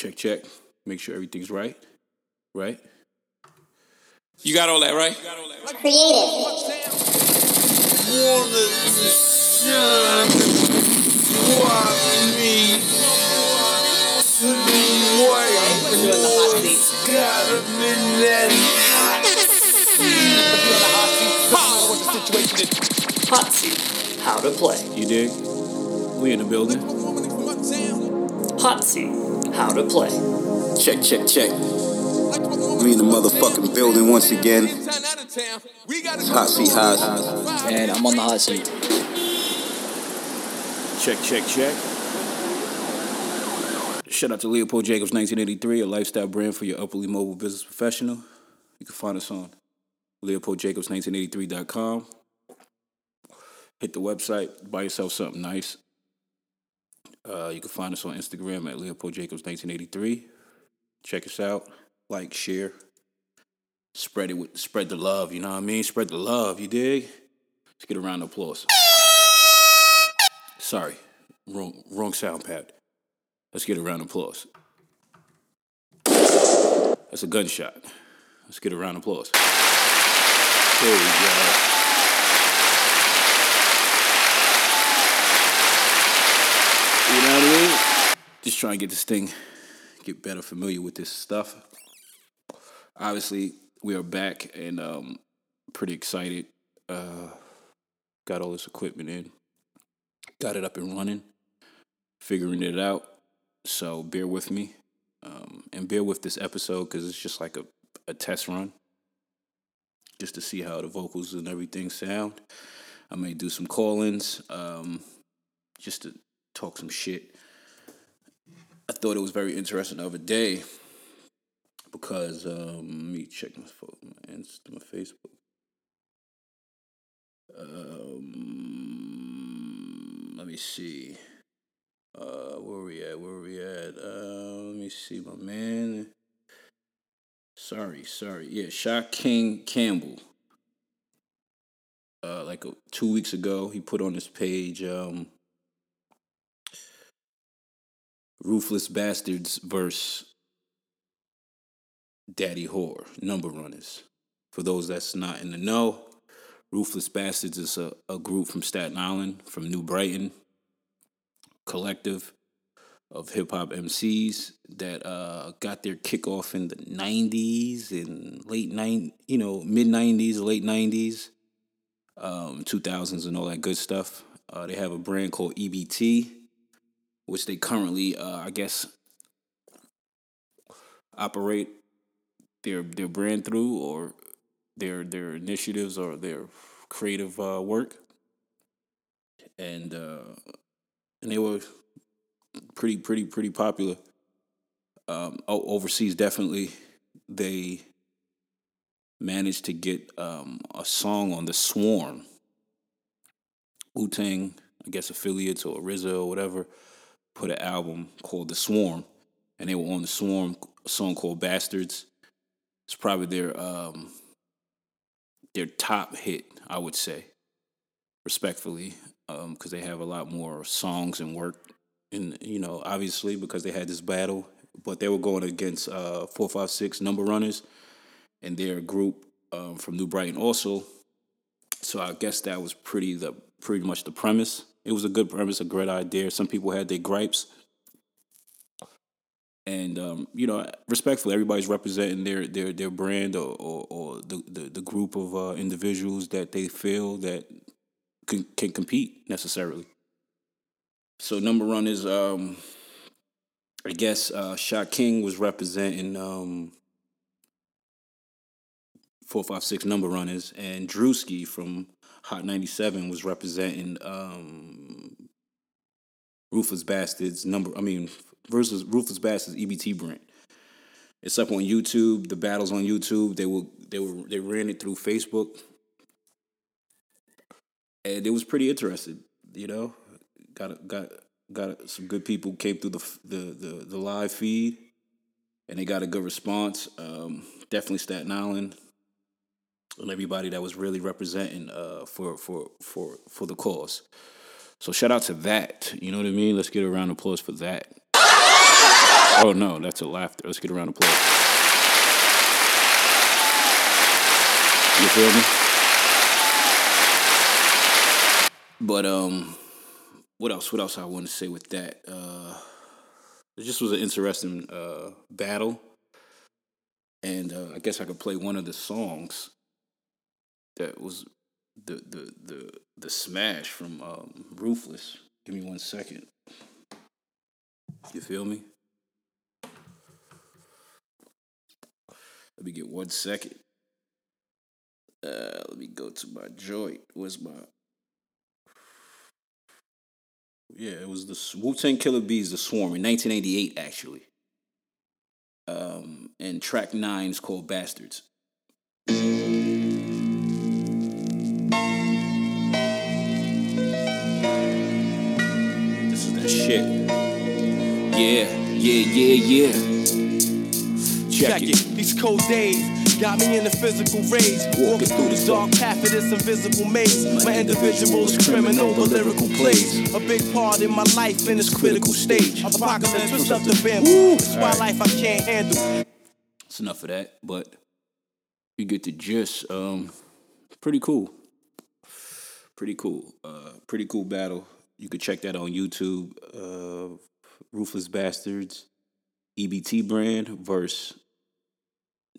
Check, check. Make sure everything's right. Right? You got all that, right? Creative. Hot seat. How to play. You dig? We in the building. Hot seat. How to play. Check, check, check. We in the motherfucking building once again. It's hot seat hot. Seat. And I'm on the hot seat. Check, check, check. Shout out to Leopold Jacobs 1983, a lifestyle brand for your upperly mobile business professional. You can find us on leopoldjacobs1983.com. Hit the website, buy yourself something nice. Uh, you can find us on Instagram at Leopold Jacobs 1983. Check us out, like, share, spread it with, spread the love. You know what I mean? Spread the love. You dig? Let's get a round of applause. Sorry, wrong wrong sound pad. Let's get a round of applause. That's a gunshot. Let's get a round of applause. There we go. You know what I mean? Just trying to get this thing, get better familiar with this stuff. Obviously, we are back and um, pretty excited. Uh, got all this equipment in, got it up and running, figuring it out. So bear with me um, and bear with this episode because it's just like a, a test run just to see how the vocals and everything sound. I may do some call ins um, just to talk some shit. I thought it was very interesting the other day because um, me check my phone, my Insta, my Facebook. Um, let me see. Uh, where we at? Where we at? Uh, let me see, my man. Sorry, sorry. Yeah, Shot King Campbell. Uh, like uh, two weeks ago, he put on his page, um, "Ruthless Bastards" verse Daddy Whore, Number Runners. For those that's not in the know, Ruthless Bastards is a, a group from Staten Island, from New Brighton, collective of hip hop MCs that uh, got their kickoff in the '90s and late nine, you know, mid '90s, late '90s, um, 2000s, and all that good stuff. Uh, they have a brand called EBT, which they currently, uh, I guess, operate their their brand through or their their initiatives or their creative uh, work, and uh, and they were pretty pretty pretty popular. Um, overseas, definitely, they managed to get um, a song on the Swarm, Wu Tang, I guess affiliates or RZA or whatever, put an album called The Swarm, and they were on the Swarm song called Bastards. It's probably their um, their top hit, I would say, respectfully, because they have a lot more songs and work and you know, obviously because they had this battle, but they were going against uh, four five six number runners, and their group um, from New Brighton also. So I guess that was pretty the pretty much the premise. It was a good premise, a great idea. Some people had their gripes, and um, you know, respectfully, everybody's representing their their their brand or or, or the, the the group of uh, individuals that they feel that can can compete necessarily. So number one is um I guess uh Shot King was representing um four five six number runners and Drewski from Hot 97 was representing um Bastards number I mean versus Ruthless Bastards EBT brand. It's up on YouTube, the battles on YouTube. They were they were they ran it through Facebook. And it was pretty interesting, you know got got got some good people came through the the the, the live feed, and they got a good response. Um, definitely Staten Island, and everybody that was really representing uh, for for for for the cause. So shout out to that. You know what I mean? Let's get a round of applause for that. Oh no, that's a laughter. Let's get around the applause. You feel me? But um, what else? What else I want to say with that? Uh, it just was an interesting uh, battle, and uh, I guess I could play one of the songs that was the the the the smash from um, Ruthless. Give me one second. You feel me? Let me get one second. Uh, let me go to my joint. Where's my? Yeah, it was the Wu Tang Killer Bees, The Swarm, in 1988, actually. Um, and track nine is called Bastards. Shit. Yeah, yeah, yeah, yeah. Check, Check it. These cold days got me in the physical rage. Walking through the dark path of this invisible maze. My individual is criminal, but lyrical plays a big part in my life in this critical stage. Apocalypse, twist up the bamboo. It's why life I can't handle. It's enough of that, but you get the gist. Um, pretty cool. Pretty cool. Uh, pretty cool battle. You could check that on YouTube. Uh, Ruthless Bastards, EBT brand versus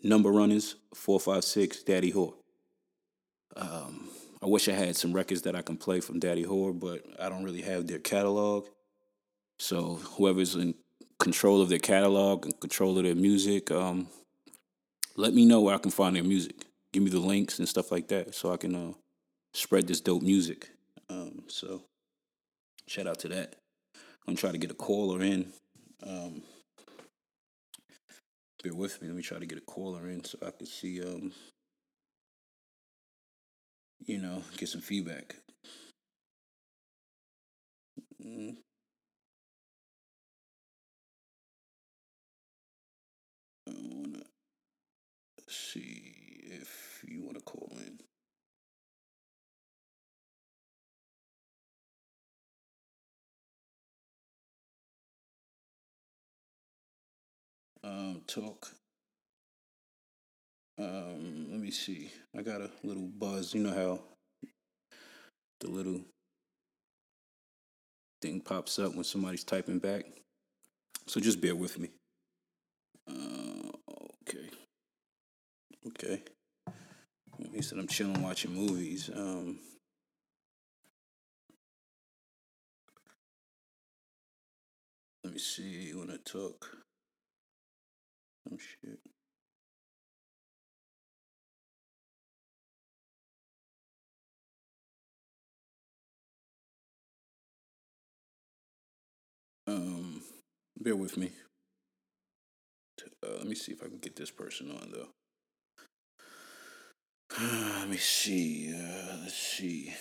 Number Runners, 456, Daddy Whore. Um, I wish I had some records that I can play from Daddy Whore, but I don't really have their catalog. So whoever's in control of their catalog and control of their music, um, let me know where I can find their music. Give me the links and stuff like that so I can uh, spread this dope music. Um, so shout out to that. I'm gonna try to get a caller in. Um, bear with me. Let me try to get a caller in so I can see, um, you know, get some feedback. Mm. I wanna see if you wanna call Um, talk. Um, let me see. I got a little buzz. You know how the little thing pops up when somebody's typing back. So just bear with me. Uh, okay. Okay. He said I'm chilling watching movies. Um, let me see when I talk. Some shit. Um, bear with me. Uh, let me see if I can get this person on though. let me see. Uh, let's see.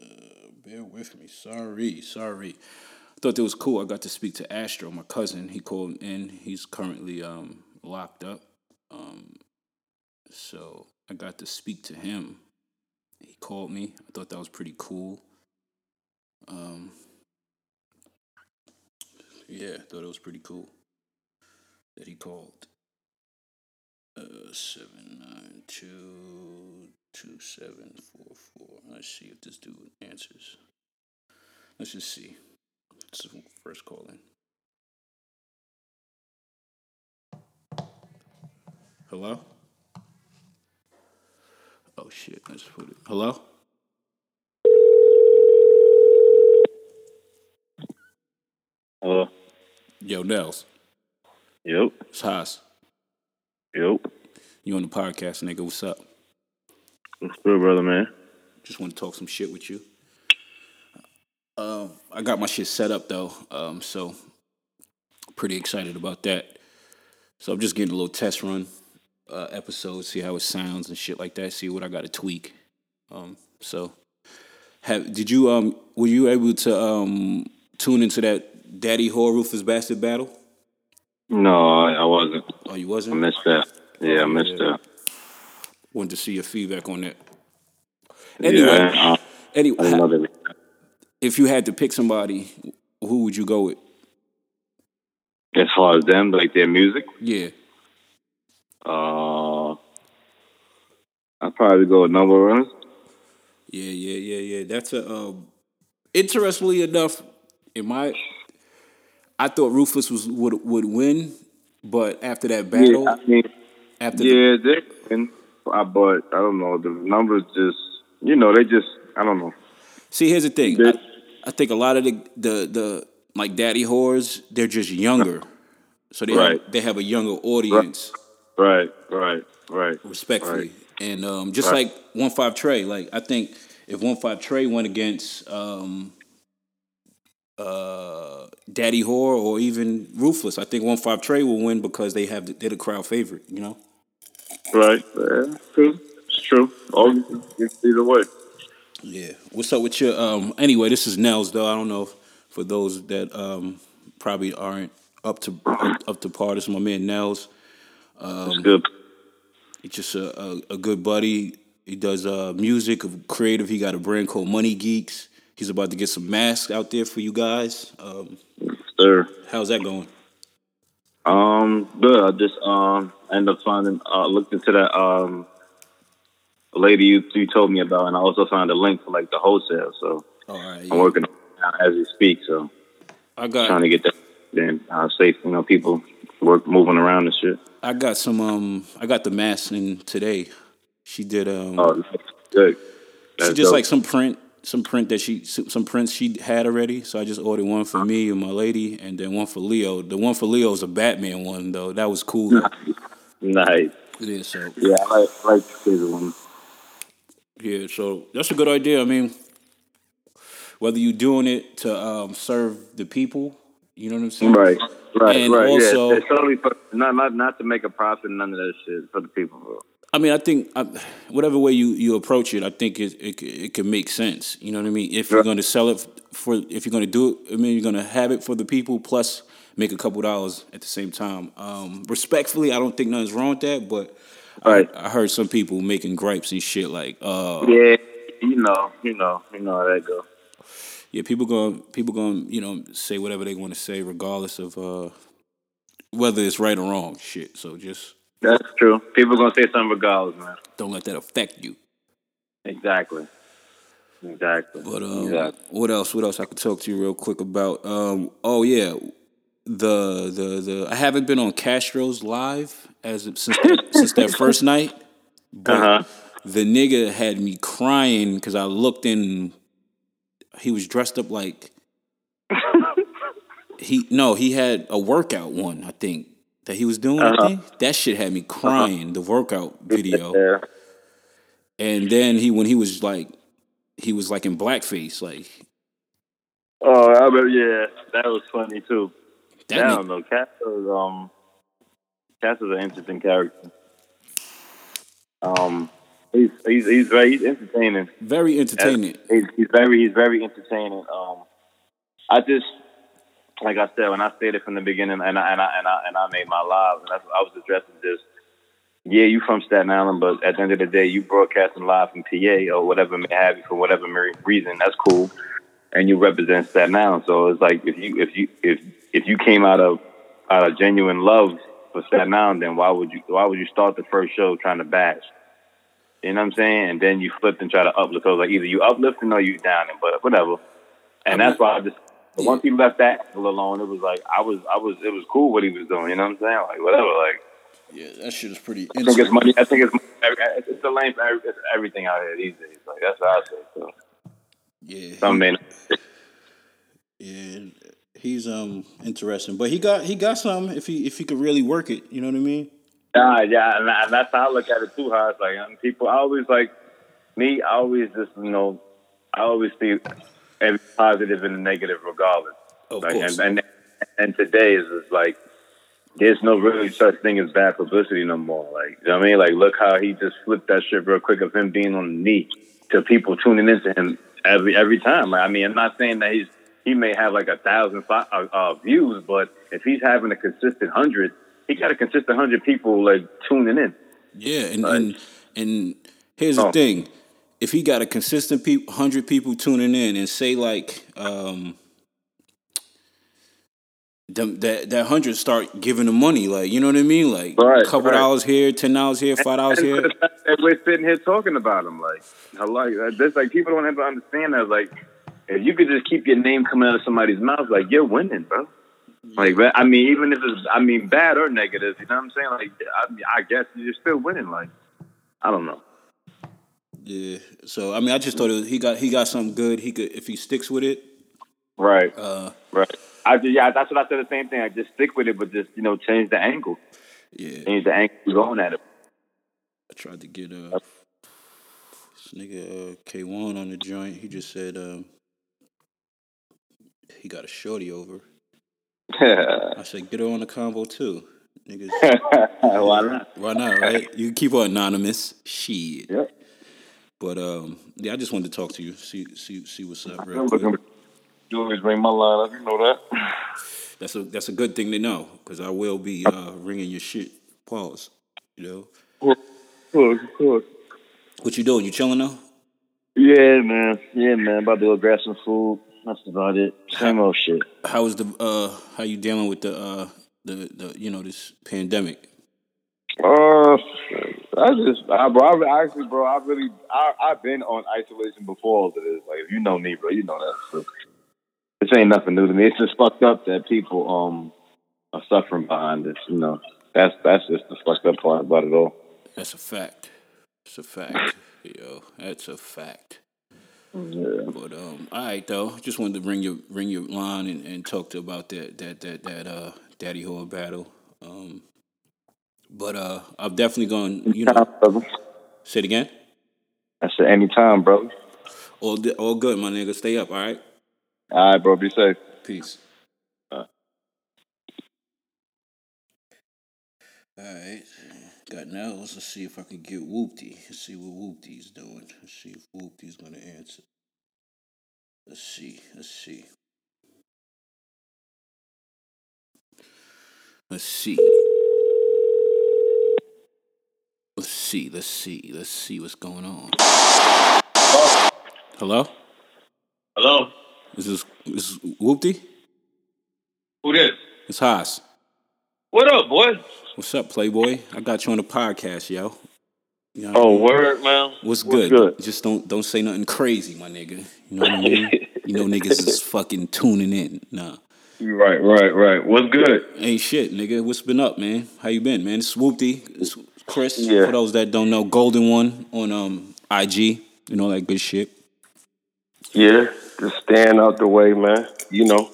Uh, bear with me. Sorry, sorry. Thought that was cool. I got to speak to Astro, my cousin. He called in. He's currently um, locked up. Um, so I got to speak to him. He called me. I thought that was pretty cool. Um, yeah, thought it was pretty cool that he called. Uh, seven nine two two seven four four. Let's see if this dude answers. Let's just see. This is first call in. Hello? Oh shit, let's put it. Hello? Hello. Yo, Nellz. Yep. It's Haas. Yep. You on the podcast, nigga. What's up? What's good, brother, man? Just want to talk some shit with you. Um, I got my shit set up though, um, so pretty excited about that. So I'm just getting a little test run uh, episode, see how it sounds and shit like that. See what I got to tweak. Um, so, have did you um were you able to um tune into that Daddy Whore Rufus Bastard battle? No, I, I wasn't. Oh, you wasn't. I missed that. Yeah, I missed Yeah. that. Wanted to see your feedback on that. Anyway, Yeah, uh, anyway, I didn't know that. If you had to pick somebody, who would you go with? As far as them, like their music, Yeah. uh, I'd probably go with Number Runners. Yeah, yeah, yeah, yeah. That's a um, interestingly enough, in my I thought Ruthless was would would win, but after that battle, Yeah, I mean, after the, yeah, they, and I but I don't know. The numbers just, you know, they just, I don't know. see, here's the thing. I, I think a lot of the the the like daddy whores, they're just younger, so they Right. have, they have a younger audience, Right, right, right. respectfully, and um, just Right. like one five Trey, like I think if one five Trey went against um, uh, Daddy Whore or even Ruthless, I think one five Trey will win because they have the, they're the crowd favorite, you know. Right. Yeah, true. It's true. Oh, it's either way. Yeah. What's up with your um anyway, this is Nellz though. I don't know if, for those that um probably aren't up to up, up to par. This is my man Nellz. it's good. He's just a, a, a good buddy. He does uh music, creative. He got a brand called Money Geeks. He's about to get some masks out there for you guys. Um Sir. how's that going? Um, good. I just um ended up finding uh looked into that um lady you, you told me about and I also found a link for like the wholesale, so All right. I'm working on it as we speak, so I got trying to get that then uh safe, you know, people work moving around and shit. I got some um I got the mask in today. She did um Oh good. she just dope. like some print some print that she some prints she had already so i just ordered one for me and my lady and then one for leo the one for leo is a batman one though that was cool nice. yeah so Yeah, I like I like the one. Yeah so that's a good idea i mean whether you're doing it to um, serve the people you know what i'm saying Right, right, And right. also- yeah, it's totally for, not not not to make a profit, none of that shit for the people. I mean, I think I, whatever way you, you approach it, I think it, it it can make sense. You know what I mean? If you're going to sell it for, if you're going to do it, I mean, you're going to have it for the people plus make a couple dollars at the same time. Um, respectfully, I don't think nothing's wrong with that, but Right. I, heard some people making gripes and shit like, uh, Yeah, you know, you know, you know how that go. yeah, people going people going you know say whatever they want to say regardless of uh, whether it's right or wrong. Shit, so just That's true. People gonna say something regardless, man. don't let that affect you. Exactly. Exactly. But um, exactly. what else? What else I could talk to you real quick about? Um, oh yeah, the the the I haven't been on Castro's live as since that, since that first night, but Uh-huh. the nigga had me crying because I looked in. He was dressed up like he no he had a workout one I think that he was doing. I think that shit had me crying. The workout video. Yeah. And then he when he was like he was like in blackface, like Oh, I remember, yeah, that was funny too. That I ni- don't know. Cass is um, Cass is an interesting character. Um, he's he's he's very he's entertaining. very entertaining. He's, he's very he's very entertaining. Um, I just like I said when I stated from the beginning, and I and I and I, and I made my live, and I was addressing this. Yeah, you from Staten Island, but at the end of the day, you broadcasting live from PA or whatever may have you for whatever reason. That's cool, and you represent Staten Island. So it's like if you if you if if you came out of out of genuine love for Staten Island, then why would you why would you start the first show trying to bash? You know what I'm saying? And then you flipped and try to uplift. So like either you uplifting or you downing, but whatever. And that's why I just once he left that alone, it was like I was I was it was cool what he was doing. You know what I'm saying? Like whatever. Like Yeah, that shit is pretty. I think it's money. I think it's it's it's the lane for it's everything out here these days. Like that's what I say. So Yeah, some may not. yeah, he's um interesting, but he got he got some if he if he could really work it. You know what I mean? Yeah, yeah, and, and that's how I look at it too. How it's like um, people, I always like me. I always just you know, I always see every positive and negative regardless. Of like, course. And, and and today is just like there's no really such thing as bad publicity no more. Like you know what I mean? Like look how he just flipped that shit real quick of him being on the knee to people tuning into him every every time. Like, I mean, I'm not saying that he's he may have like a thousand uh, uh, views, but if he's having a consistent hundred, he got a consistent hundred people like tuning in. Yeah, and Right. and and here's the Oh. thing. if he got a consistent peop hundred people tuning in and say like um them, that that hundred start giving the money, like you know what I mean, like Right, a couple right. dollars here, ten dollars here, five dollars here. the that we're sitting here talking about him, like, I like. This, like, people don't have to understand that. Like, if you could just keep your name coming out of somebody's mouth, like, you're winning, bro. Like, I mean, even if it's, I mean, bad or negative, you know what I'm saying? Like, I, mean, I guess you're still winning. Like, I don't know. Yeah. So I mean, I just thought it, he got he got something good. He could if he sticks with it. Right, Uh, right. I just, yeah, that's what I said. The same thing. I just stick with it, but just you know, change the angle, yeah. change the angle you're going at it. I tried to get uh this nigga uh, K one on the joint. He just said um he got a shorty over. I said get her on the combo too. Niggas, Why not? why not? Right? You can keep her anonymous. Shit. Yep. But um, yeah, I just wanted to talk to you, see see see what's up. Real quick. You always ring my line up. You know that. That's a that's a good thing to know because I will be uh, ringing your shit. Pause. You know Of course, of course. what you doing? You chilling though? Yeah, man. Yeah, man. About to go grab some food. That's about it. Same old shit. How is the uh how you dealing with the uh the the you know this pandemic? Uh, I just, I, bro, I actually, bro, I really, I, I've been on isolation before all of this. Like, if you know me, bro, you know that. So, this ain't nothing new to me. It's just fucked up that people um are suffering behind this. You know, that's that's just the fucked up part about it all. That's a fact. It's a fact. Yo, that's a fact. Yeah. But um, all right though. Just wanted to bring your bring your line and, and talk to about that that that that uh daddy whore battle. Um, but uh, I'm definitely going. You know, brother. say it again. I said anytime, bro. All all good, my nigga. Stay up. All right. All right, bro. Be safe. Peace. All right. Got now. Let's see if I can get Whooptie. Let's see what Whooptie's doing. Let's see if Whooptie's gonna answer. Let's see. Let's see. Let's see. Let's see. Let's see. Let's see what's going on. Hello. Hello? Is this is Whooptie? Who this? It's Haas. What up, boy? What's up, Playboy? I got you on the podcast, yo. You know I Oh, mean? word, man. What's, what's good? good? Just don't don't say nothing crazy, my nigga. You know what I mean? you know niggas is fucking tuning in. Nah. Right, right, right. What's good? Ain't shit, nigga. What's been up, man? How you been, man? It's Swoopty. It's Chris. Yeah. For those that don't know, Golden One on um IG. You know that good shit. Yeah, just staying out the way, man. You know,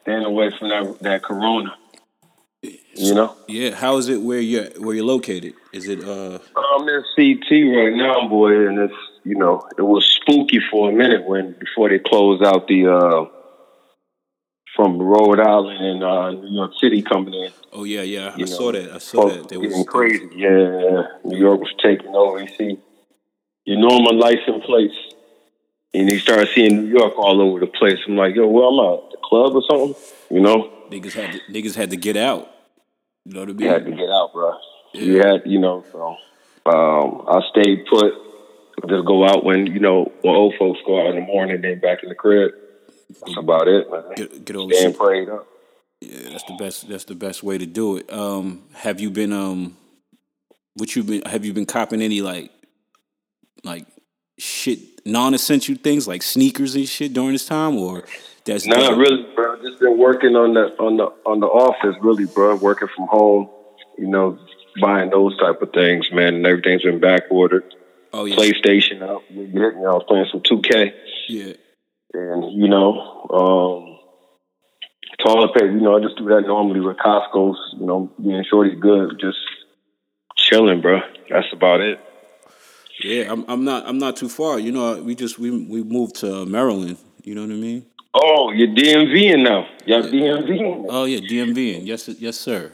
staying away from that that corona. You know? Yeah. How is it where you're where you're located? Is it uh I'm in CT right now, boy, and it's you know, it was spooky for a minute when before they closed out the uh from Rhode Island and uh New York City coming in. oh yeah, yeah. I You saw that. I saw that. Getting was crazy. Yeah, New York was taking over. You see, your normal license plates, and you start seeing New York all over the place. I'm like, yo, where I'm at? The club or something? You know, niggas had to, niggas had to get out. You know what I you had to get out, bro. You had, you know, so um, I stayed put. Just go out when you know when old folks go out in the morning, then back in the crib. That's about it, man. Get, get over Staying prayed up. Yeah, that's the best. That's the best way to do it. Um, have you been um, what you been? Have you been copping any like, like shit non-essential things like sneakers and shit during this time, or that's Not really, bro. Been working on the on the on the office, really, bro. Working from home, you know, buying those type of things, man. And everything's been back ordered. Oh yeah, PlayStation out. You me. I was playing some 2K, yeah. and you know, um, toilet paper. You know, I just do that normally with Costco's. You know, being shorty good, just chilling, bro. That's about it. Yeah, I'm, I'm not. I'm not too far. You know, we just we we moved to Maryland. You know what I mean? Oh, you're DMVing now. Y'all DMVing. Oh yeah, DMV. And yes, yes, sir.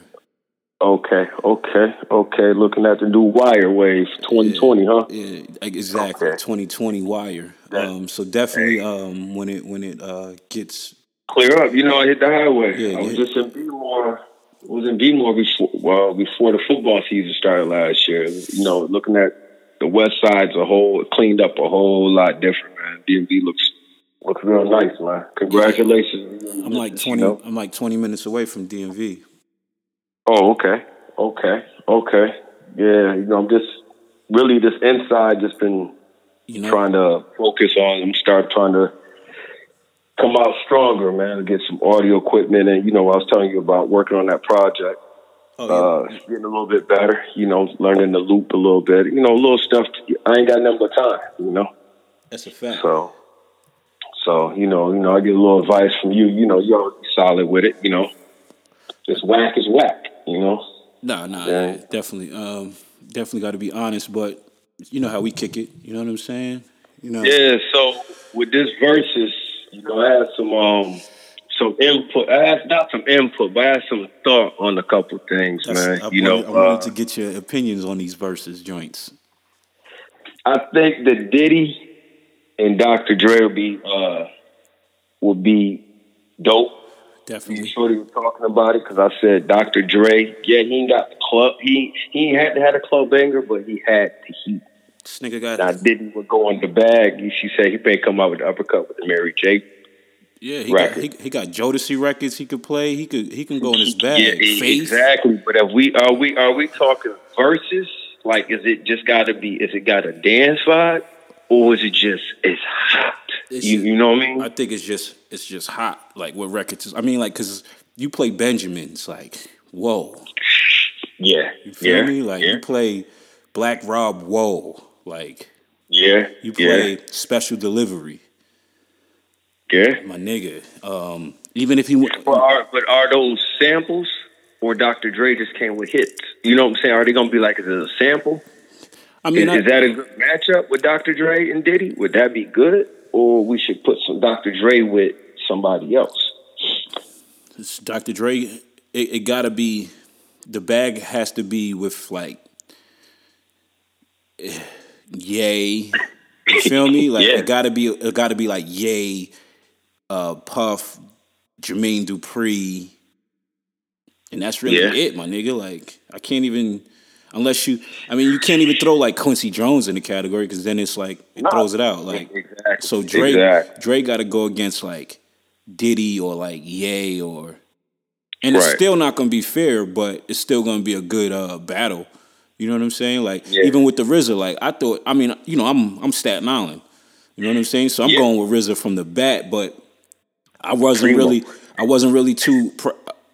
Okay, okay, okay. Looking at the new Wire Wave 2020, huh? Yeah, exactly. Okay. 2020 wire. Um, so definitely, um, when it when it uh gets clear up. You know, I hit the highway. Yeah, I was yeah. just in Beemore. I was in Beemore before, well, before the football season started last year. You know, looking at the West Side's a whole cleaned up a whole lot different, man. DMV looks looks real nice, man. Congratulations. I'm like You twenty. know? I'm like twenty minutes away from DMV. Oh, okay, okay, okay. Yeah, you know, I'm just really this inside just been You know, trying to focus on and start trying to come out stronger, man. Get some audio equipment, and you know, I was telling you about working on that project. oh, Uh, getting a little bit better, you know, learning the loop a little bit, you know, little stuff. I ain't got nothing but time, you know. that's a fact. So, so you know, you know, I get a little advice from you. You know, you're solid with it. You know, just whack is whack. You know. Nah, nah, Yeah. definitely, um, definitely got to be honest. But you know how we kick it. You know what I'm saying? You know. Yeah. So with this verses, you know, I had some um some input. I had not some input, but I had some thought on a couple things, That's- man. I you know, wanted, I wanted uh, to get your opinions on these verses joints. I think that Diddy and Dr. Dre will be uh will be dope. Definitely. Shorty was talking about it because I said Dr. Dre. Yeah, he ain't got the club. He he ain't had to have a club banger, but he had the heat. This nigga got. Diddy would go in the bag. She said he may come out with the uppercut with the Mary J. yeah, he got, he, he got Jodeci records. He could play. He could he can go in his bag. Yeah, Faith. exactly. But if we are we are we talking verses? Like, is it just got to be? Is it got a dance vibe, or is it just it's hot? It's you you know what I mean? I think it's just it's just hot. Like what records? is- I mean, like because you play Benjamins. Like whoa, yeah, you feel yeah, me? Like yeah, you play Black Rob. Whoa, like yeah, you yeah, play Special Delivery. yeah. My nigga. Um, even if he went, But are but are those samples or Dr. Dre just came with hits? You know what I'm saying? Are they gonna be like is it a sample? I mean, Is, I, is that a good matchup with Dr. Dre and Diddy? Would that be good, or we should put some Dr. Dre with somebody else? Dr. Dre. It, it got to be the bag has to be with like, yay. You feel me? Like Yeah. it got to be it got to be like yay, uh, Puff, Jermaine Dupri, and that's really Yeah. it, my nigga. Like I can't even. Unless you, I mean, you can't even throw like Quincy Jones in the category because then it's like it No. throws it out. Like Exactly. so, Dre Exactly. Dre got to go against like Diddy or like Ye or, and it's still not gonna be fair, but it's still gonna be a good uh, battle. You know what I'm saying? Like Yeah. even with the RZA, like I thought. I mean, you know, I'm I'm Staten Island. You know what I'm saying? So I'm Yeah. going with RZA from the bat, but I wasn't really I wasn't really too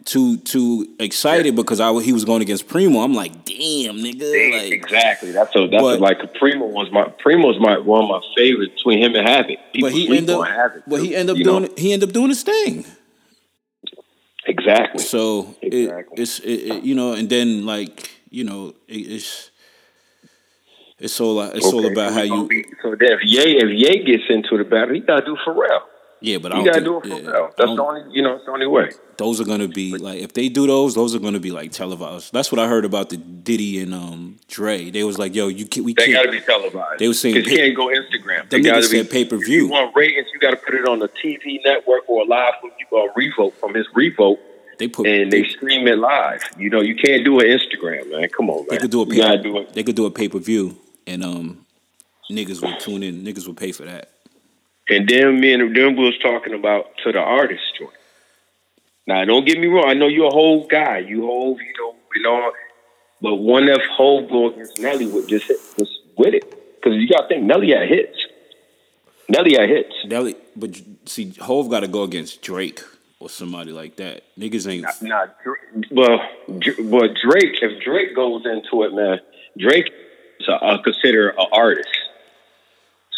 too too excited because I he was going against Primo. I'm like, damn, nigga, like exactly. That's a that's But- a, like Primo was my Primo's my one of my favorites between him and Havoc. People but he ended up Havoc, but he ended up doing know? he ended up doing his thing. exactly. So it, Exactly. it's it, it, you know, and then like you know, it, it's it's all it's all about how you so then if Ye if Ye gets into the battle, he gotta do Pharrell. Yeah, but I He don't gotta think, do it yeah, Pharrell. I That's the only you know, it's the only way. those are gonna be like if they do those, those are gonna be like televised. That's what I heard about the Diddy and um Dre. They was like, yo, you can we They can't. gotta be televised. They was saying because pay- can't go Instagram. They gotta be said pay-per-view. If you want ratings, you gotta put it on the TV network or live from you uh, Revolt from his Revolt they put and they stream it live. You know, you can't do an Instagram, man. Come on, man. they could do a pay, do it. They could do a pay per view, and um niggas would tune in. Niggas would pay for that. And then me and then we was talking about to the artist joint. Now, don't get me wrong. I know you're a whole guy. You whole, you know, you know. But one if whole go against Nelly would just hit just with it because you got to think Nelly had hits. Nelly had hits. Nelly, but see, Hove got to go against Drake or somebody like that. Niggas ain't. Nah, Dr- well, but Drake. If Drake goes into it, man, Drake is a, a consider an artist.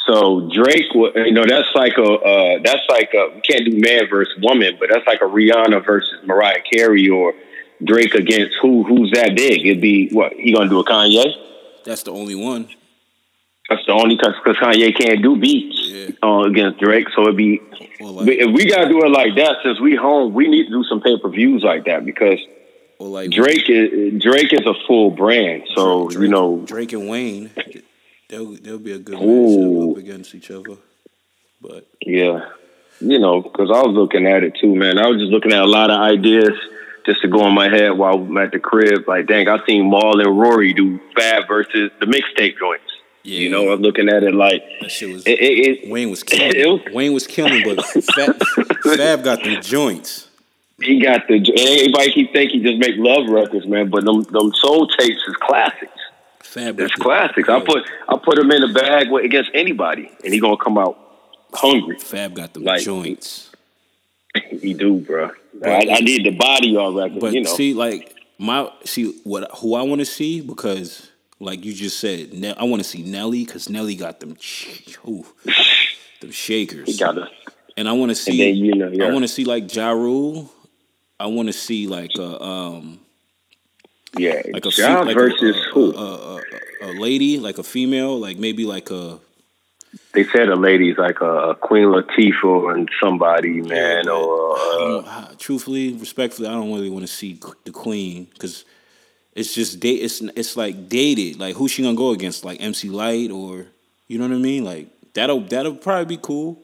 So Drake, you know, that's like a uh, that's like a we can't do man versus woman, but that's like a Rihanna versus Mariah Carey or Drake against who who's that big? It'd be what he gonna do a Kanye? That's the only one. That's the only because Kanye can't do beats Yeah. uh, against Drake. So it'd be like, if we gotta do it like that. Since we home, we need to do some pay per views like that because or like Drake is Drake is a full brand. So Drake, you know, Drake and Wayne, they'll they'll be a good matchup up against each other. But yeah, you know, because I was looking at it too, man. I was just looking at a lot of ideas just to go in my head while I'm at the crib. Like, dang, I seen Mal and Rory do Fab versus the mixtape joints. Yeah. You know, I'm looking at it like That shit was. it, it, it, Wayne was killing. Wayne was killing, but Fab, Fab got the joints. he got the. Everybody keep thinking he just make love records, man. But them them soul tapes is classics. Fab got It's classics. I put I put him in a bag with, against anybody, and he gonna come out hungry. Fab got the like- joints. He do, bro. But- I, I did the body on record, But you know. see, like my see what who I want to see because like you just said, Ne- I want to see Nelly because Nelly got them, ooh, them shakers. he got and I want to see. then, you know, yeah. I want to see like Ja Rule. I want to see like a um yeah. like a John fe- like versus a, who? A, a, a, a lady like a female like maybe like a they said a lady's like a, a Queen Latifah and somebody, man, but or uh, truthfully, respectfully, I don't really want to see the queen because it's just date. It's it's like dated. Like who's she gonna go against? Like MC Lyte or you know what I mean? Like that'll that'll probably be cool,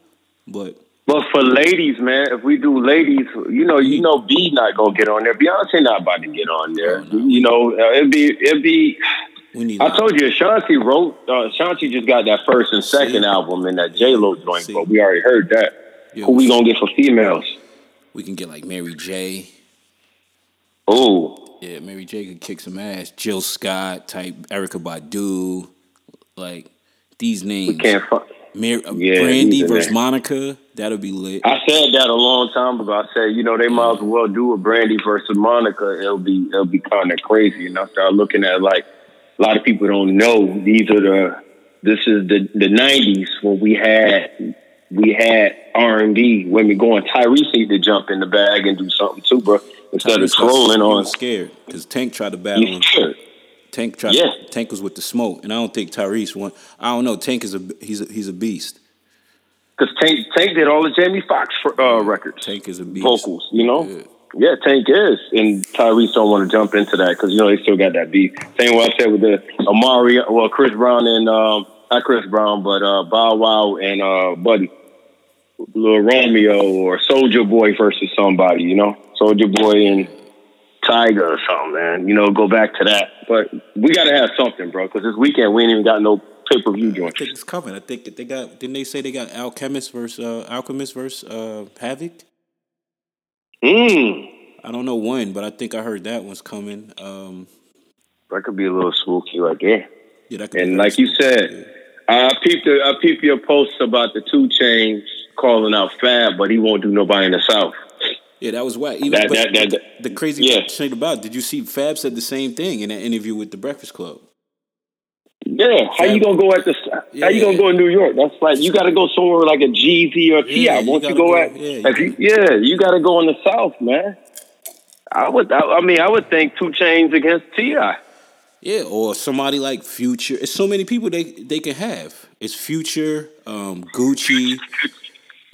but But for ladies, man, if we do ladies, you know, you know, B not gonna get on there. Beyonce not about to get on there. No, no. You know, uh, it'd be it'd be. I told you, Ashanti wrote. Uh, Ashanti just got that first and second See? album in that J Lo joint, See? but we already heard that. Yo, Who we gonna get for females? we can get like Mary J. Oh, Yeah, Mary J could kick some ass. Jill Scott type, Erykah Badu, like these names. We can't. Fu- Mar- uh, Yeah, Brandy versus. Monica. That'll be lit. I said that a long time ago. I said, you know, they might as well do a Brandy versus Monica. It'll be it'll be kind of crazy. And I start looking at like a lot of people don't know these are the this is the the nineties when we had we had R and B women going. Tyrese need to jump in the bag and do something too, bro. Instead of Tyrese got- trolling on. was scared because Tank tried to battle him. Tank tried. Yeah. Tank was with the smoke, and I don't think Tyrese won. I don't know. Tank is a he's a, he's a beast. Because Tank, Tank did all the Jamie Foxx uh, records. Tank is a beast. vocals, you know? Yeah. Yeah. Tank is. And Tyrese don't want to jump into that because, you know, they still got that beat. Same way I said with the Amari, well, Chris Brown and, um, not Chris Brown, but uh, Bow Wow and uh, Buddy. Lil Romeo or Soulja Boy versus somebody, you know? Soulja Boy and Tyga or something, man. You know, go back to that. But we got to have something, bro, because this weekend we ain't even got no pay per view I think it's coming. I think that they got. Didn't they say they got Alchemist versus uh, Alchemist versus uh, Havoc? Mmm. I don't know when, but I think I heard that one's coming. Um, That could be a little spooky right there. yeah, that could And like you spooky. said, I peeped the, I peeped your post about the 2 Chainz calling out Fab, but he won't do nobody in the South. yeah, that was whack. Even That- that- that- the, the crazy yeah. shit about. it, Did you see Fab said the same thing in that interview with the Breakfast Club? Yeah, how you gonna go at the? How you gonna go in New York? That's like you got to go somewhere like a Jeezy or Ti. Yeah, you you gotta go, go- at? yeah, you you, yeah, you got to go in the South, man. I would. I, I mean, I would think 2 Chainz against Ti. Yeah, or somebody like Future. It's so many people they they can have. It's Future, um, Gucci,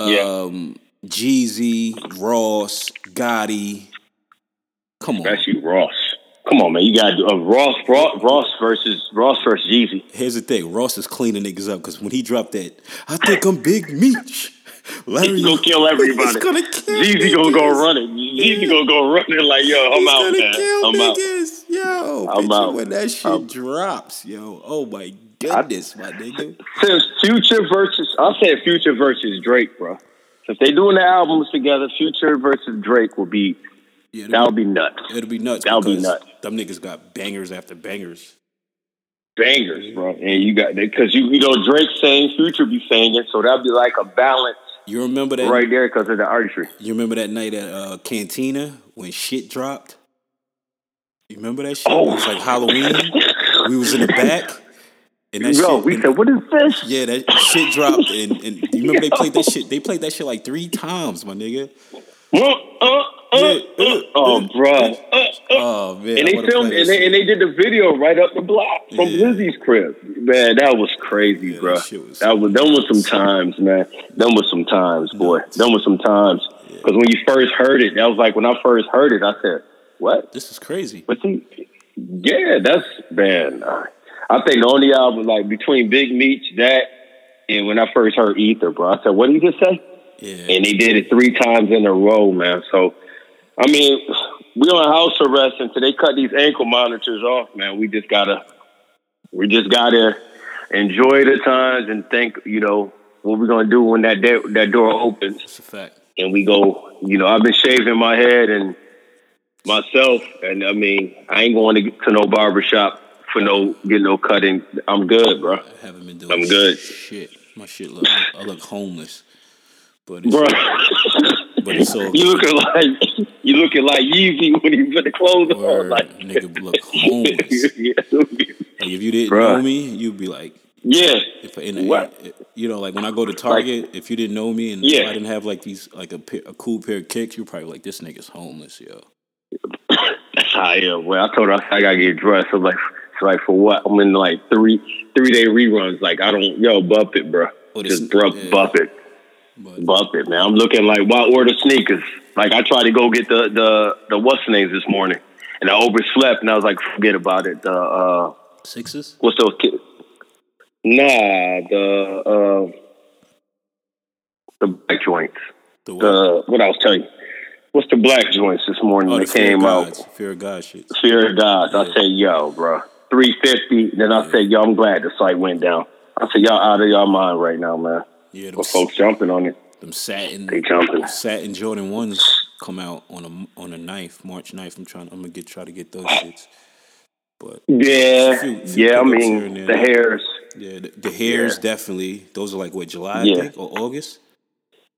um, Jeezy, Ross, Gotti. Come on. Especially Ross. Come on, man. You got uh, Ross, Ross, Ross versus Ross versus Jeezy. Here's the thing: Ross is cleaning niggas up because when he dropped that, I think I'm Big Meech. Larry, He's gonna kill everybody. He's gonna kill Jeezy gonna go running. Jeezy gonna go running like, yo, I'm He's out, gonna man. kill I'm out. niggas. Yo, I'm bitch, out. when that shit I'm- drops, yo. Oh my goodness, my nigga. Since Future versus, I'll say Future versus Drake, bro. If they doing the albums together, Future versus Drake will be Yeah, that'll be nuts. It'll be nuts. That'll be nuts. Them niggas got bangers after bangers. Bangers, bro. And you got because you you know Drake saying, Future be saying it, so that'll be like a balance You remember that? right there because of the artistry. You remember that night at uh, Cantina when shit dropped? You remember that shit? Oh. It was like Halloween. we was in the back. And that Yo, shit, we and- said, what is this? yeah, that shit dropped, and, and you remember they played that shit. They played that shit like three times, my nigga. Uh, uh, uh, uh, uh, oh, uh, bro. Uh. Oh man, And they filmed and they, and they did the video right up the block from Yeah. Lizzie's crib. Man, that was crazy, Yeah, bro. that was- that was them was some times, man. Them was some times, boy. Them was some times. Because when you first heard it, that was like when I first heard it, I said, "What?" This is crazy. But see, yeah, that's man. I think the only album like between Big Meech, that, and when I first heard Ether, bro, I said, "What did you just say?" Yeah, and he did it three times in a row, man. So, I mean, we on house arrest until they cut these ankle monitors off, man. We just gotta, we just gotta, enjoy the times and think, you know, what we're gonna do when that day, that door opens It's a fact. and we go. You know, I've been shaving my head and myself, and I mean, I ain't going to, to no barber shop for no get no cutting. I'm good, bro. I haven't been doing I'm good. shit. My shit look I look homeless. But it's but it's all you looking like you looking like Yeezy when he put the clothes on. Like, nigga look homeless. yeah, Like if you didn't Bruh. know me, you'd be like yeah, if in, What? you know like when I go to Target, if you didn't know me and Yeah. I didn't have like these like a, pair, a cool pair of kicks, you're probably like this nigga's homeless, yo. that's how I am. Well, I told her I gotta get dressed. I'm like, it's like for what? I'm in like three three day reruns. Like I don't, yo, bump it, bro. Oh, this- Just bump, yeah. bump it. But Bump it, man. I'm looking like why order sneakers? Like I tried to go get the the the what's the names this morning, and I overslept, and I was like, forget about it. The uh, sixes? what's those kids? Nah, the uh, the black joints. The what? The what I was telling you. What's the black joints this morning oh, that came out? Fear of God shit. Fear of God. I say, yo, bro, three fifty. Then I say yo, I'm glad the site went down. I say, y'all out of y'all mind right now, man. Yeah, them, folks jumping on it. them satin They jumping. satin Jordan ones come out on a on a knife, March 9th. I'm trying. I'm gonna get try to get those shits. But Yeah, Few- few yeah. I mean, the hairs. yeah, the, the hairs Yeah. definitely. Those are like what July, Yeah. I think, or August.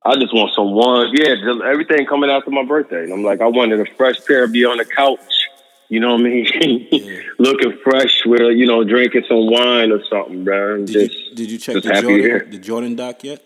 I just want some one. Yeah, everything coming after my birthday. And I'm like, I wanted a fresh pair to be on the couch. You know what I mean? Yeah. Looking fresh with a, you know, drinking some wine or something, bro. Did just, you did you check the Jordan the Jordan doc yet?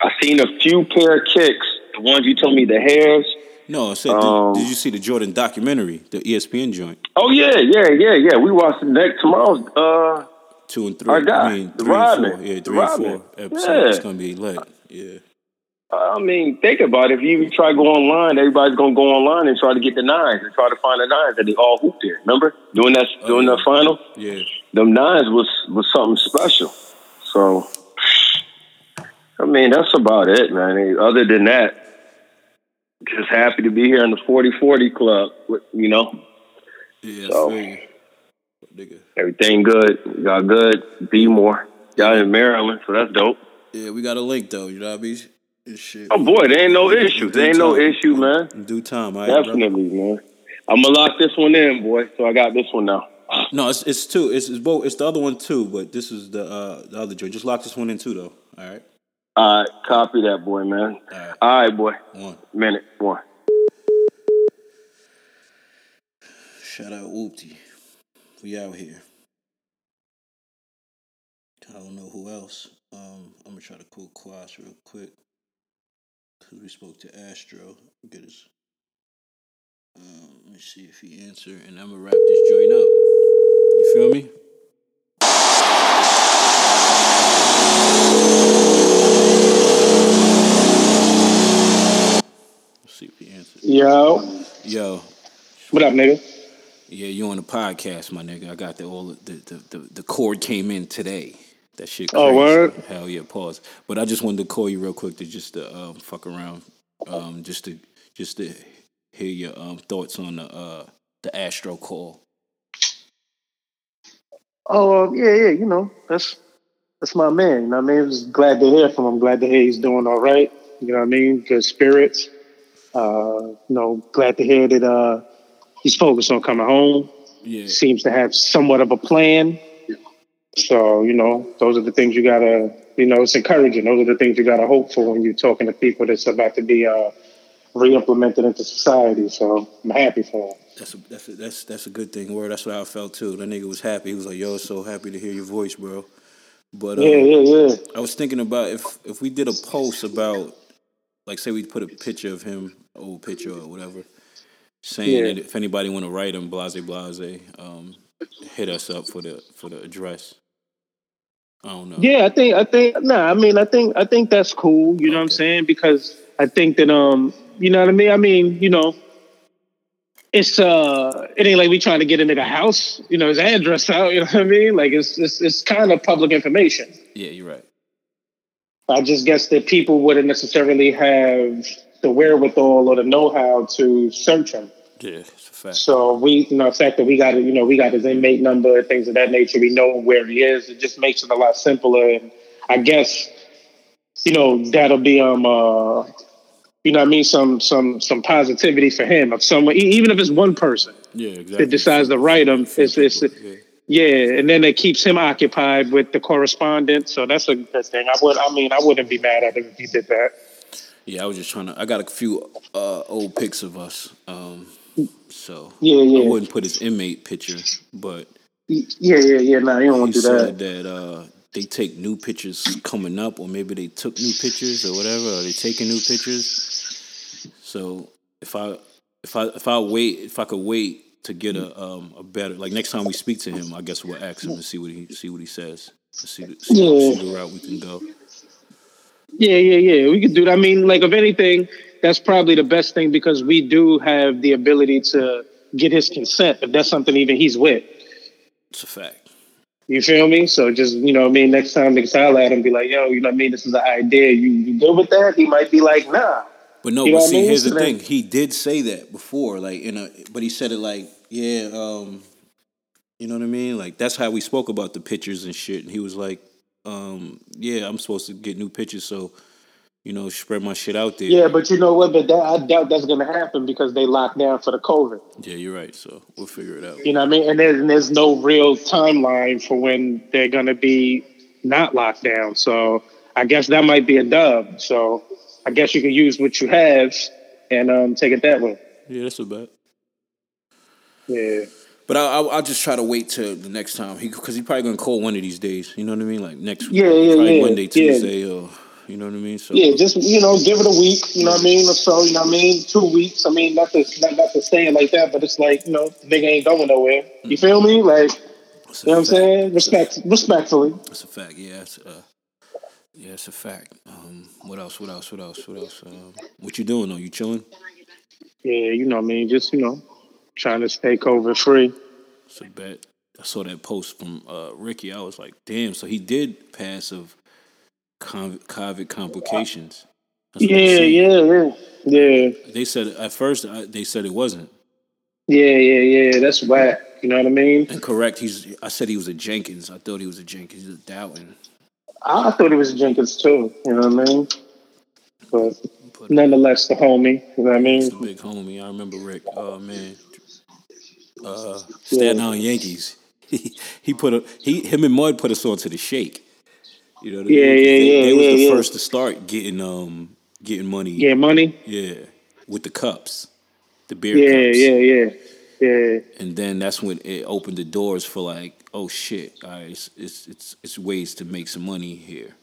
I seen a few pair of kicks. The ones you told me, the hairs. No, I said. Um, did, did you see the Jordan documentary, the ESPN joint? Oh yeah, yeah, yeah, yeah. We watched the next tomorrow's. Uh, Two and three. Our guy, I mean, the three and four. Yeah, The three and four episode. It's gonna be lit. Yeah. I mean, think about it. If you try to go online, everybody's gonna go online and try to get the nines and try to find the nines that they all hooped there. Remember doing that Oh, doing yeah. the final? Yeah. Them nines was was something special. So, I mean, that's about it, man. Other than that, just happy to be here in the 40-40 club. You know, Yeah. So- you. Everything good. Y'all good. Be more. Y'all in Maryland, so that's dope. Yeah, we got a link though. You know what I mean? Shit. Oh boy, there ain't no issue. There ain't no issue, man. In due time, all right, bro? Definitely, man. I'm gonna lock this one in, boy. So I got this one now. No, it's it's two. It's, it's both. It's the other one too, but this is the uh the other joint. Just lock this one in too, though. All right. All right, copy that, boy, man. All right. All right, boy. One. Minute, one. Shout out Whooptie. We out here. I don't know who else. Um, I'm gonna try to call Quas real quick because we spoke to Astro. Get his. Um, let me see if he answer, and I'm gonna wrap this joint up. You feel me? Let's see if he answers. Yo, Yo, what up, nigga? Yeah, you on the podcast, my nigga. I got the all the the, the, the cord came in today. That shit. Crazy. Oh, word? Hell yeah, pause. But I just wanted to call you real quick to just to um, fuck around, um, just to just to hear your um, thoughts on the uh, the Astro call. Oh, uh, yeah, yeah. You know, that's that's my man. You know what I mean? I Just glad to hear from him. Glad to hear he's doing all right. You know what I mean? Good spirits. Uh, you know, glad to hear that uh, he's focused on coming home. Yeah, Seems to have somewhat of a plan. So, you know, those are the things you gotta, you know, it's encouraging. Those are the things you gotta hope for when you're talking to people that's about to be uh, re-implemented into society. So I'm happy for him. that's a, that's a, that's that's a good thing. Word, that's what I felt too. That nigga was happy. He was like, "Yo, so happy to hear your voice, bro." But um, Yeah, yeah, yeah. I was thinking about if if we did a post about, like, say we put a picture of him, old picture or whatever, saying Yeah. that if anybody want to write him, blase blase, um, hit us up for the for the address. I don't know. Yeah, I think I think nah, I mean I think I think that's cool, you know what I'm saying? Because I think that um you know what I mean? I mean, you know, it's uh it ain't like we trying to get a nigga house, you know, his address out, you know what I mean? Like it's it's it's kind of public information. Yeah, you're right. I just guess that people wouldn't necessarily have the wherewithal or the know-how to search him. Yeah, it's a fact. So we, you know, the fact that we got, you know, we got his inmate number, things of that nature. We know where he is. It just makes it a lot simpler. And I guess, you know, that'll be um, uh, you know, what I mean, some some some positivity for him. Of someone, even if it's one person Yeah, exactly. that decides to write him, it's it's Yeah. yeah, and then it keeps him occupied with the correspondence. So that's a good thing. I would, I mean, I wouldn't be mad at him if he did that. Yeah, I was just trying to. I got a few uh, old pics of us. Um, so Yeah, yeah. I wouldn't put his inmate picture, but Yeah, yeah, yeah. Nah, you don't want to do that. said that uh, they take new pictures coming up, or maybe they took new pictures or whatever, or they taking new pictures. So if I if I if I wait if I could wait to get a um a better like next time we speak to him, I guess we'll ask him and see what he see what he says. See the, see, Yeah. see the route we can go. Yeah, yeah, yeah. We could do that. I mean, like, if anything, that's probably the best thing because we do have the ability to get his consent if that's something even he's with. It's a fact. You feel me? So just, you know what I mean? Next time niggas holler at him, be like, yo, you know what I mean? This is an idea. You, you good with that? He might be like, nah. But no, You know but what I see, mean? here's the then- thing. He did say that before, like in a, but he said it like, yeah, um, you know what I mean? Like that's how we spoke about the pictures and shit. And he was like, um, yeah, I'm supposed to get new pictures, so you know, spread my shit out there. Yeah, but you know what? But that, I doubt that's going to happen because they locked down for the COVID. Yeah, you're right. So we'll figure it out. You know what I mean? And there's, and there's no real timeline for when they're going to be not locked down. So I guess that might be a dub. So I guess you can use what you have and um, take it that way. Yeah, that's a bet. Yeah. But I, I, I'll just try to wait till the next time he because he's probably gonna call one of these days. You know what I mean? Like next, Yeah, yeah, probably yeah, Monday, yeah. Tuesday, or you know what I mean? So Yeah, just you know, give it a week. You know what I mean, or so. You know what I mean, two weeks. I mean, not to not, not to say it like that, but it's like you know, nigga ain't going nowhere. You feel me? Like, a you know what I'm saying? Respect, respectfully. That's a fact. Yeah, it's, uh, yeah, it's a fact. Um, what else? What else? What else? What else? Um, what you doing though? You chilling? Yeah, you know what I mean. Just you know, trying to stay COVID free. So a bet. I saw that post from uh, Ricky. I was like, damn. So he did pass of COVID complications. That's what they Yeah, yeah, yeah, yeah, They said at first uh, they said it wasn't. yeah, yeah, yeah. That's whack. You know what I mean? And correct, he's. I said he was a Jenkins. I thought he was a Jenkins. He's a Dowling. I thought he was a Jenkins too. You know what I mean? But But nonetheless, the homie. You know what I mean? big homie. I remember Rick. Oh man, uh, Staten Island Yankees. He he put a he him and Mud put us on to the shake. You know what I Yeah, mean? yeah, They, yeah, they was yeah, the yeah. first to start getting um getting money. Yeah, money. yeah, with the cups, the beer Yeah, cups. yeah, yeah, yeah. And then that's when it opened the doors for like, oh shit, all right, it's it's it's, it's ways to make some money here.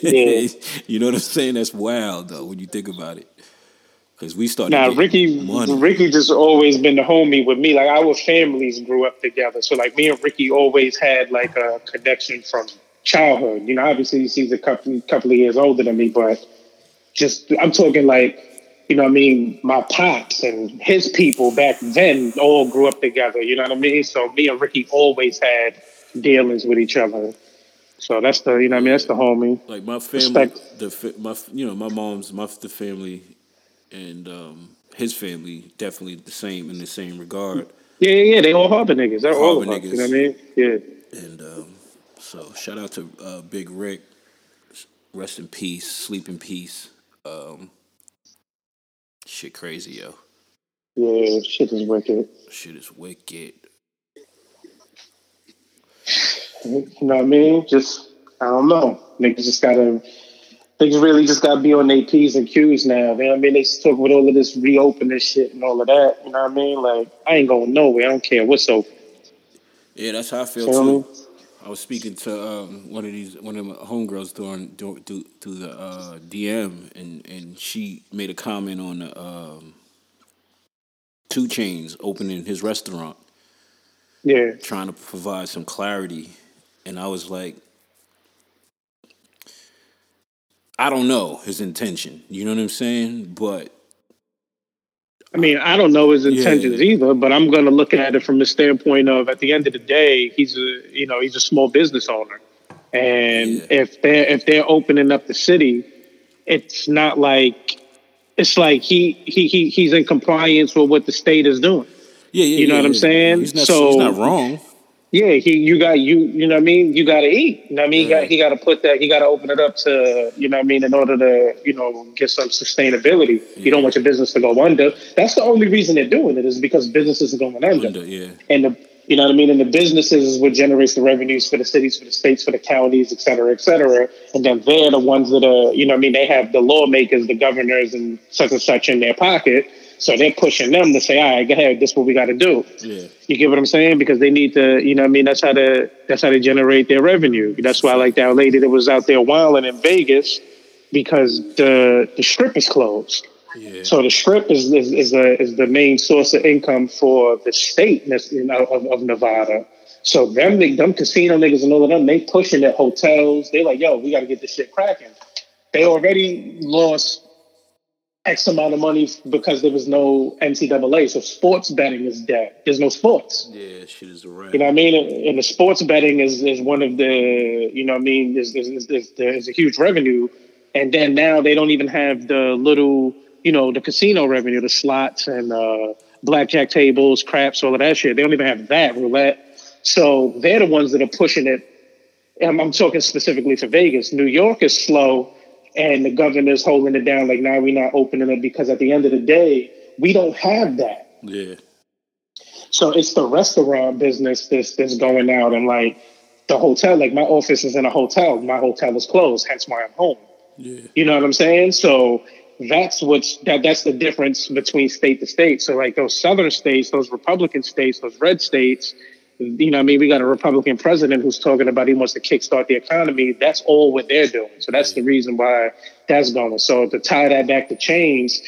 Yeah. you know what I'm saying? That's wild though when you think about it. Because we started. Getting Ricky, money. Ricky just always been the homie with me. Like our families grew up together, so like me and Ricky always had like a connection from childhood. You know, obviously he's a couple couple of years older than me, but just I'm talking like, you know, what I mean, my pops and his people back then all grew up together. You know what I mean? So me and Ricky always had dealings with each other. So that's the, you know, I mean, that's the homie. like my family, Respect. the my you know my mom's my the family, and um, his family definitely the same in the same regard. Yeah, yeah, yeah. They all Harbor niggas. They're all Harbor of us. niggas. You know what I mean? Yeah. And um, so shout out to uh, Big Rick. Rest in peace. Sleep in peace. Um, shit crazy, yo. Yeah, shit is wicked. Shit is wicked. You know what I mean? Just I don't know. Niggas just gotta niggas really just gotta be on their P's and Q's now. You know what I mean? They talk with all of this reopening shit and all of that. You know what I mean? Like I ain't going nowhere. I don't care what's open. Yeah, that's how I feel me? too. I was speaking to um, one of these one of my homegirls during through, through, through the uh, DM, and and she made a comment on the um, 2 Chainz opening his restaurant, Yeah. trying to provide some clarity, and I was like, I don't know his intention. You know what I'm saying? But I mean, I don't know his intentions Yeah. either, but I'm gonna look at it from the standpoint of at the end of the day, he's a you know, he's a small business owner. And Yeah. if they're if they're opening up the city, it's not like it's like he he he he's in compliance with what the state is doing. Yeah, yeah. You know yeah, what I'm saying? He's not, So- he's not wrong. Yeah, he you got you you know what I mean. You got to eat. You know what I mean. He got he got to put that. He got to open it up to you know what I mean in order to you know get some sustainability. You don't want your business to go under. That's the only reason they're doing it is because businesses are going under. Under, yeah. And the you know what I mean. And the businesses is what generates the revenues for the cities, for the states, for the counties, et cetera, et cetera. And then they're the ones that are you know what I mean. They have the lawmakers, the governors, and such and such in their pocket. So they're pushing them to say, all right, go ahead, this is what we got to do. Yeah. You get what I'm saying? Because they need to, you know, what I mean, that's how to that's how they generate their revenue. That's why, like that lady that was out there wilding in Vegas, because the the strip is closed. Yeah. So the strip is is, is, a, is the main source of income for the state you know, of, of Nevada. So them them casino niggas and all of them, they pushing at hotels. They like, yo, we got to get this shit cracking. They already lost X amount of money because there was no NCAA. So sports betting is dead. There's no sports. Yeah, shit is wrap. You know what I mean? And- And the sports betting is, is one of the, you know what I mean, is, is, is, is, is a huge revenue. And then now they don't even have the little, you know, the casino revenue, the slots and uh, blackjack tables, craps, all of that shit. They don't even have that roulette. So they're the ones that are pushing it. I'm, I'm talking specifically for Vegas. New York is slow, and the governor's holding it down. Like now we're not opening it because at the end of the day, we don't have that. Yeah. So it's the restaurant business that's that's going out and like the hotel. Like my office is in a hotel. My hotel is closed, hence why I'm home. Yeah. You know what I'm saying? So that's what's that that's the difference between state to state. So like those southern states, those Republican states, those red states, you know, I mean, we got a Republican president who's talking about he wants to kickstart the economy. That's all what they're doing. So that's the reason why that's going. To. So to tie that back to Chainz,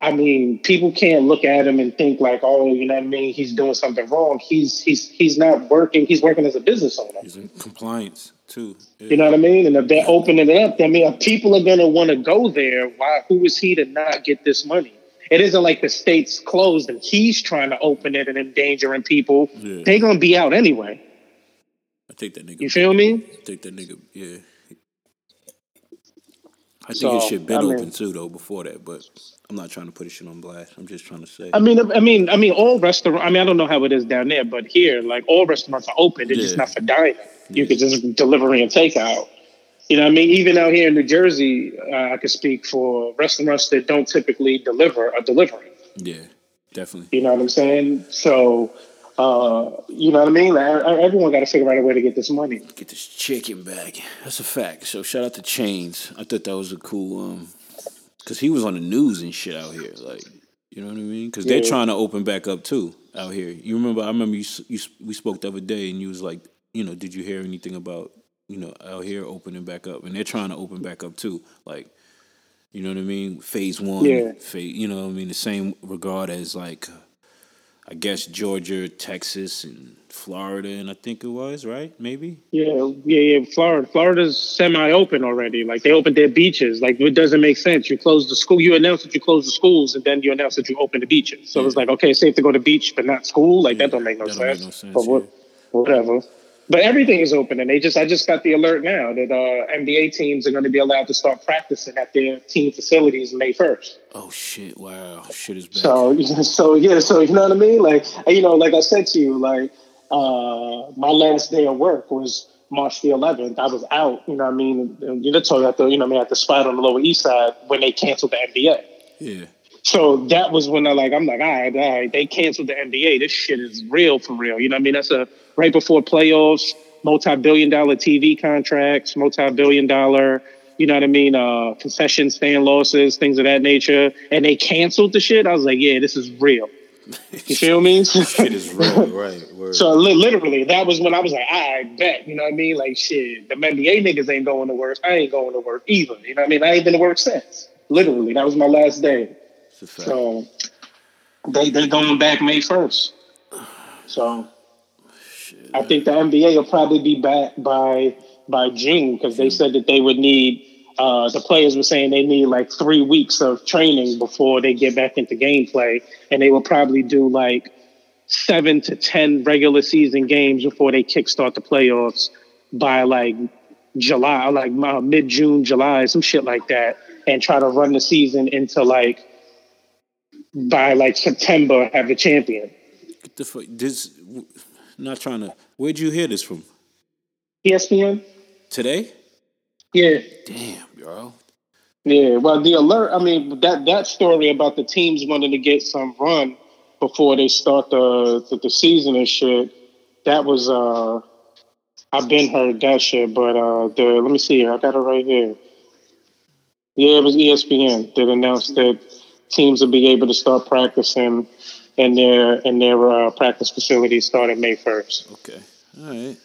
I mean, people can't look at him and think like, oh, you know what I mean, he's doing something wrong. He's he's he's not working. He's working as a business owner. He's in compliance too. Yeah. You know what I mean? And if they're opening it up, I mean, people are going to want to go there. Why? Who is he to not get this money? It isn't like the state's closed and he's trying to open it and endangering people. Yeah. They're going to be out anyway. I think that nigga. You feel me? I think that nigga. Yeah. I think So, his shit been I mean- open too though before that, but I'm not trying to put shit on blast. I'm just trying to say. I mean, I mean, I mean, all restaurant. I mean, I don't know how it is down there, but here, like all restaurants are open. They're just not for dining. You could just delivery and takeout. You know, I mean, even out here in New Jersey, uh, I could speak for restaurants that don't typically deliver are delivering. yeah, definitely. You know what I'm saying? So, uh, you know what I mean? Like, everyone got to figure out a way to get this money. Get this chicken back. That's a fact. So shout out to Chainz. I thought that was a cool um, cause he was on the news and shit out here. Like, you know what I mean? Cause they're Yeah. trying to open back up too out here. You remember? I remember you, you we spoke the other day and you was like, you know, did you hear anything about you know out here opening back up? And they're trying to open back up too. Like, you know what I mean? Phase one. Yeah. Phase, you know what I mean? The same regard as like. I guess Georgia, Texas, and Florida, and I think it was right, maybe. Yeah, yeah, yeah. Florida, Florida's semi-open already. Like they opened their beaches. Like it doesn't make sense. You close the school. You announce that you close the schools, and then you announce that you open the beaches. So it's like, okay, it's safe to go to beach, but not school. Like that don't make no that don't make sense. no sense, But what, whatever. But everything is open, and they just I just got the alert now that uh, NBA teams are going to be allowed to start practicing at their team facilities May first. Oh shit! Wow, shit is back. So, so yeah, so you know what I mean? Like, you know, like I said to you, like, uh, my last day of work was March the 11th. I was out, you know what I mean? You know, told at the, you know, what I mean, at the spot on the Lower East Side when they canceled the NBA. yeah, So that was when I like, I'm like, all right, all right, they canceled the NBA. This shit is real for real. You know what I mean? That's a right before playoffs, multi-billion dollar TV contracts, multi-billion dollar, you know what I mean, uh, concession stand losses, things of that nature. And they canceled the shit. I was like, yeah, this is real. You feel me? shit is real, right? Word. So li- literally, that was when I was like, I bet, you know what I mean? Like, shit, the NBA niggas ain't going to work. I ain't going to work either. You know what I mean? I ain't been to work since. Literally, that was my last day. It's a fact. So they they going back May first. So I think the NBA will probably be back by by June because they said that they would need. Uh, the players were saying they need like three weeks of training before they get back into gameplay, and they will probably do like seven to ten regular season games before they kickstart the playoffs by like July, like uh, mid June, July, some shit like that. and try to run the season into like by like September have the champion. Get the fuck. This. Not trying to. Where'd you hear this from? ESPN. Today? Yeah. Damn, bro. Yeah, well, the alert. I mean, that that story about the teams wanting to get some run before they start the the, the season and shit. That was uh, I've been heard that shit, but uh, the let me see here. I got it right here. Yeah, it was ESPN that announced that teams will be able to start practicing in their in their uh, practice facilities starting May first. Okay. All right.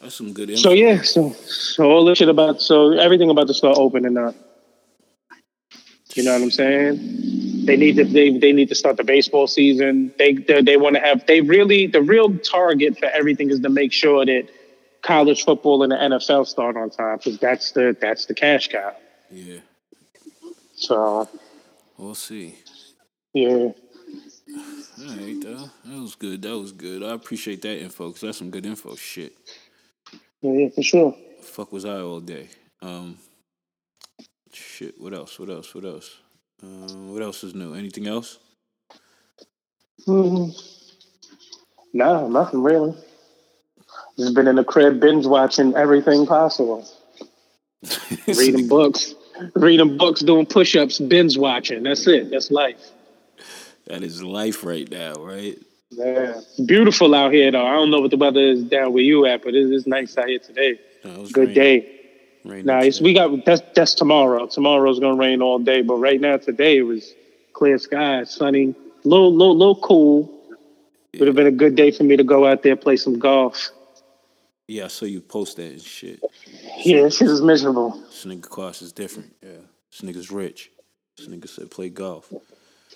That's some good info. So yeah, so so all this shit about so everything about to start opening up. You know what I'm saying? They need to they, they need to start the baseball season. They they, they want to have they really the real target for everything is to make sure that college football and the NFL start on time because that's the that's the cash cow. Yeah. So We'll see. yeah, All right, though. That was good. That was good. I appreciate that info because that's some good info. Shit. yeah, yeah, for sure. Fuck was I all day? Um. Shit. What else? What else? What else? Uh, what else is new? Anything else? hmm Nah, nothing really. Just been in the crib binge watching everything possible. reading books, reading books, doing push-ups, binge watching. That's it. That's life. That is life right now, right? Yeah, beautiful out here though. I don't know what the weather is down where you at, but it is nice out here today. No, Good day. Raining Nice. today. We got that's that's tomorrow. Tomorrow's gonna rain all day, but right now today it was clear skies, sunny, little little little cool. Would have been a good day for me to go out there play some golf. Yeah, I saw you post that and shit. Yeah, this shit is miserable. This nigga cost is different. Yeah. This nigga's rich. This nigga said play golf.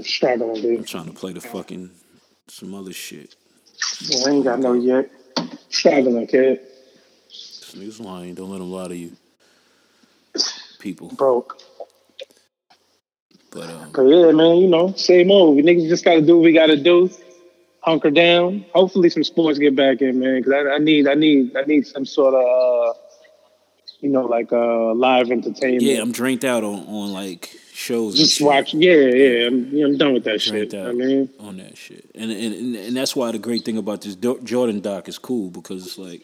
Struggling, dude. I'm trying to play the fucking some other shit. I ain't got no yet. Struggling, kid. This nigga's lying. Don't let him lie to you. People. Broke. But um But yeah, man, you know, same old. We niggas just gotta do what we gotta do. Hunker down. Hopefully, some sports get back in, man. Because I, I need, I need, I need some sort of, uh, you know, like uh, live entertainment. yeah, I'm drained out on, on like shows. just watch. Yeah, yeah. I'm, yeah, I'm done with that Drained shit. I mean, on that shit. And, and and and that's why the great thing about this Jordan doc is cool because it's like,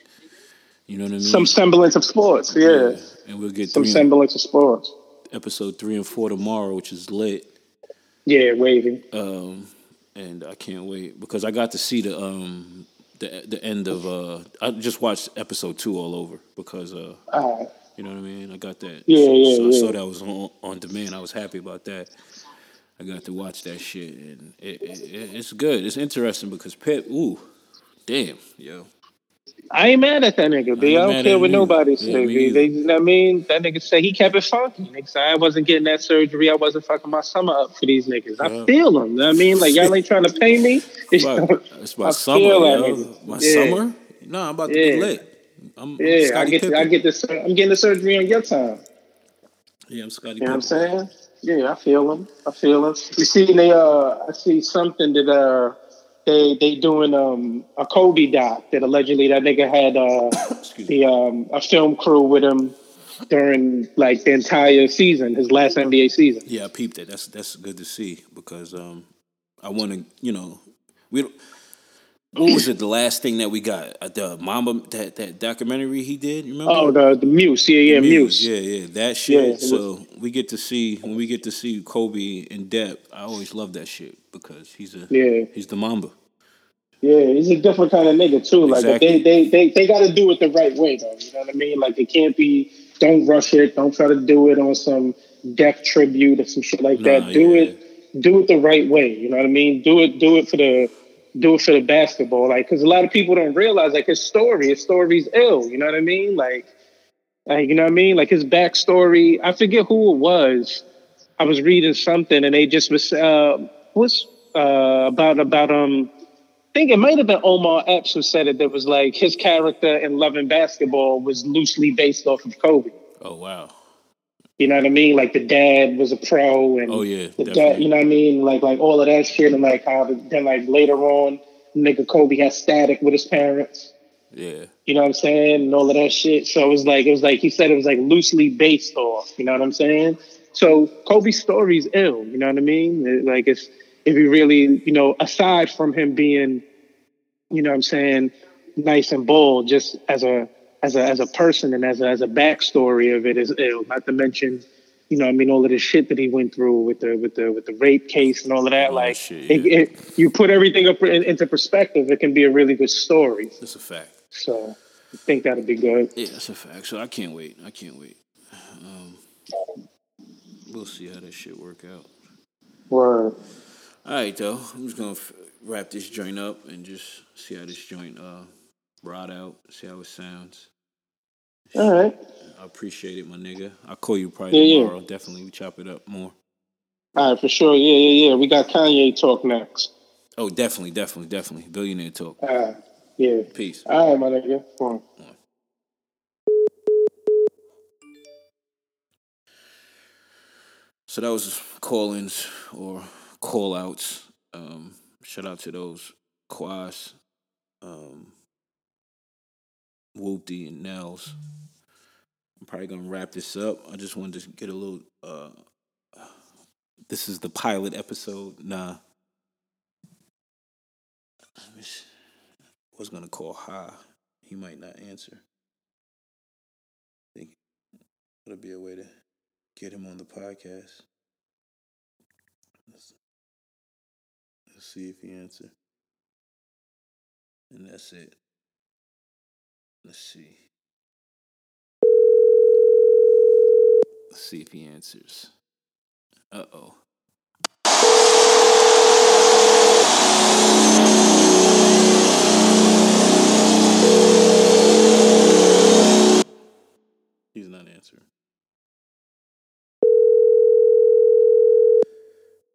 you know what I mean? some semblance of sports. Yeah, And we'll get some semblance of sports. episode three and four tomorrow, which is lit. Yeah, waving. Um, and I can't wait because I got to see the um the the end of uh I just watched episode two all over because uh Uh, you know what I mean? I got that. Yeah, so, yeah, so I saw that was on on demand. I was happy about that. I got to watch that shit and it, it, it- it's good. It's interesting because Pep ooh damn yo I ain't mad at that nigga, B. I I don't care at what nobody either. Yeah, B. They, you know what I mean? That nigga say he kept it funky. Nigga I wasn't getting that surgery. I wasn't fucking my summer up for these niggas. I feel them. You know what I mean? Like y'all ain't trying to pay me. It's, Fuck, it's my I summer yo my Yeah. summer no I'm about to be Yeah. lit I'm, I'm I get Pippen I get this. I'm getting the surgery on your time. yeah I'm Scottie You know what I'm saying? Yeah, I feel them. I feel them. You see, they uh, I see something that uh, they they doing um a Kobe doc that allegedly that nigga had uh the um a film crew with him during like the entire season, his last NBA season. Yeah, I peeped it. That's that's good to see because um, I want to, you know, we. don't- What was it? The last thing that we got Uh, the Mamba that that documentary he did. You remember? Oh, the the Muse, yeah, yeah, The Muse. Yeah, yeah, that shit. Yeah, so we get to see when we get to see Kobe in depth. I always love that shit because he's a Yeah. he's the Mamba. Yeah, he's a different kind of nigga too. Like Exactly. they they they they got to do it the right way though. You know what I mean? Like it can't be. Don't rush it. Don't try to do it on some death tribute or some shit like Nah, that. Do yeah. it. Do it the right way. You know what I mean? Do it. Do it for the. Do it for the basketball. Like because a lot of people don't realize like his story. His story's ill. You know what I mean? Like. Like you know what I mean? Like his backstory. I forget who it was. I was reading something and they just was uh was uh about about um think it might have been Omar Epps who said it. That was like his character in Love and Basketball was loosely based off of Kobe. Oh wow. You know what I mean? Like the dad was a pro, and Oh, yeah, the dad. You know what I mean? Like like all of that shit, and like how the, then like later on, nigga Kobe had static with his parents. Yeah. You know what I'm saying? And all of that shit. So it was like it was like he said it was like loosely based off. You know what I'm saying? So Kobe's story's ill. You know what I mean? It- like it's if you really you know aside from him being, you know what I'm saying, nice and bold, just as a as a as a person and as a as a backstory of it is ill. Not to mention. You know, what I mean, all of the shit that he went through with the with the with the rape case and all of that. That like, shit, it, yeah. it, you put everything up in, into perspective, it can be a really good story. That's a fact. So I think that'll be good. Yeah, that's a fact. So I can't wait. I can't wait. Um, we'll see how this shit work out. Word. All right, though. I'm just gonna f- wrap this joint up and just see how this joint uh ride out. See how it sounds. All right. I appreciate it, my nigga. I'll call you probably Yeah, yeah. tomorrow. Definitely, we chop it up more. All right, for sure. Yeah, yeah, yeah. We got Kanye talk next. Oh, definitely, definitely, definitely. Billionaire talk. All right. Yeah. Peace. All right, my nigga. Come on. So that was call-ins or call-outs. Um, shout out to those Quas, um, Whooptie, and Nellz. I'm probably gonna wrap this up. I just wanted to get a little. Uh, this is the pilot episode. Nah. See. was gonna call Ha. He might not answer. think that'll be a way to get him on the podcast. Let's, let's see if he answers. And that's it. Let's see. Let's see if he answers. Uh oh. He's not answering.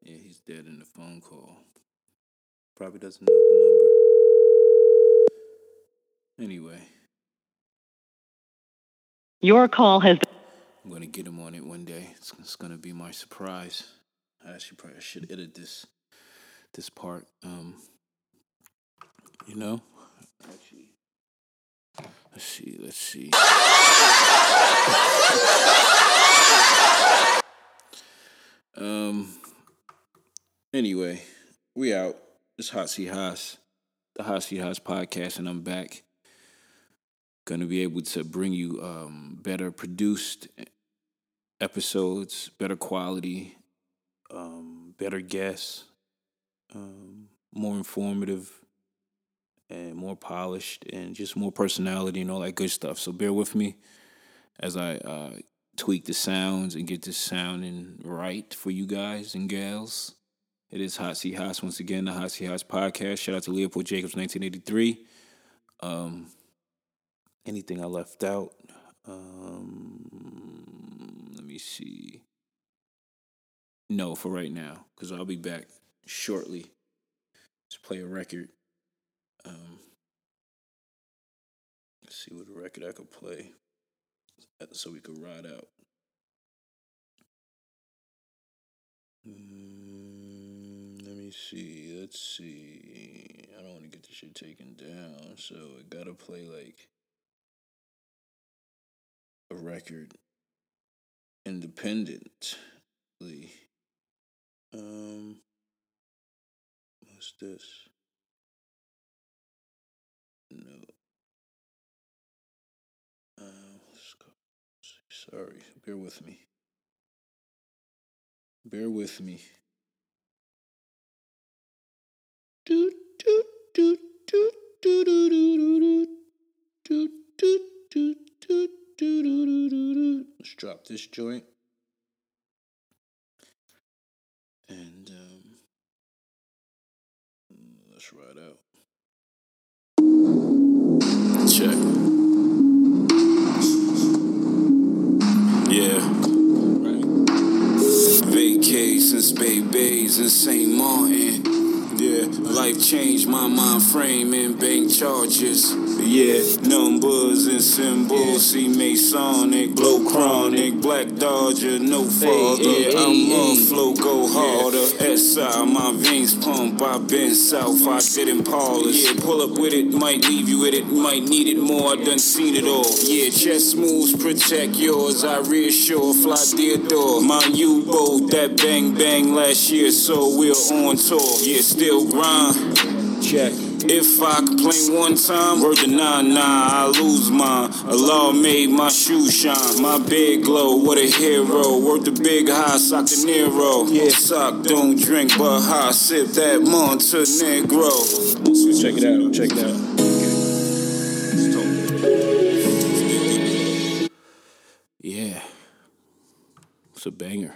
Yeah, he's dead in the phone call. Probably doesn't know the number. Anyway, Your call has been. I'm gonna get him on it one day. It's, it's gonna be my surprise. I actually probably should edit this this part. Um, you know, actually, let's see, let's see. um. Anyway, we out. It's Hot Seat Haas, the Hot Seat Haas podcast, and I'm back. Gonna be able to bring you um, better produced episodes, better quality, um, better guests, um, more informative, and more polished, and just more personality and all that good stuff. So bear with me as I uh, tweak the sounds and get this sounding right for you guys and gals. It is Hot Seat Haas once again, the Hot Seat Haas podcast. Shout out to Leopold Jacobs, 1983. Um, anything I left out? Um, let me see. No, for right now, because I'll be back shortly to play a record. Um, let's see what record I could play so we could ride out. Mm, see. Let's see. I don't want to get this shit taken down, so I gotta play like a record independently. Um, what's this? No. Uh. Sorry, bear with me. Bear with me. Doot, doot, doot, doot, doot, doot, doot, doot, doot, doot, doot, doot, doot, doot. Let's drop this joint. And um, let's ride out. Changed my mind frame and bank charges. Yeah, numbers and symbols, see Masonic, blow chronic, black Dodger, no father. I'm a flow, go harder. SI, my veins pump. I've been south, I sit in parlors. Yeah, pull up with it, might leave you with it, might need it more. I done seen it all. Yeah, chest moves, protect yours. I reassure, fly Theodore. My U-boat, that bang bang last year, so we're on tour. Yeah, still grind. Check. If I complain one time, word to nine, nah, I lose mine. Allah made my shoes shine, my bed glow, what a hero. Worth the big high, sock the Nero. Yeah. Sock, don't drink, but high, sip that Monte Negro. Check it out. Check it out. Yeah. It's a banger.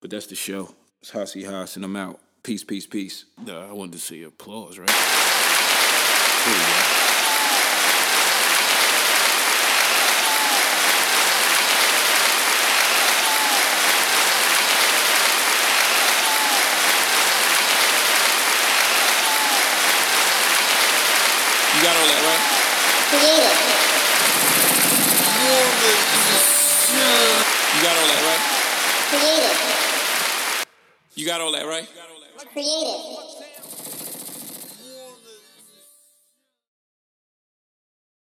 But that's the show. It's Hot Seat Haas, and I'm out. Peace, peace, peace. Uh, I wanted to see applause, right? There you go. You got all that, right? You got all that, right? Creative. You got all that, right? Creative.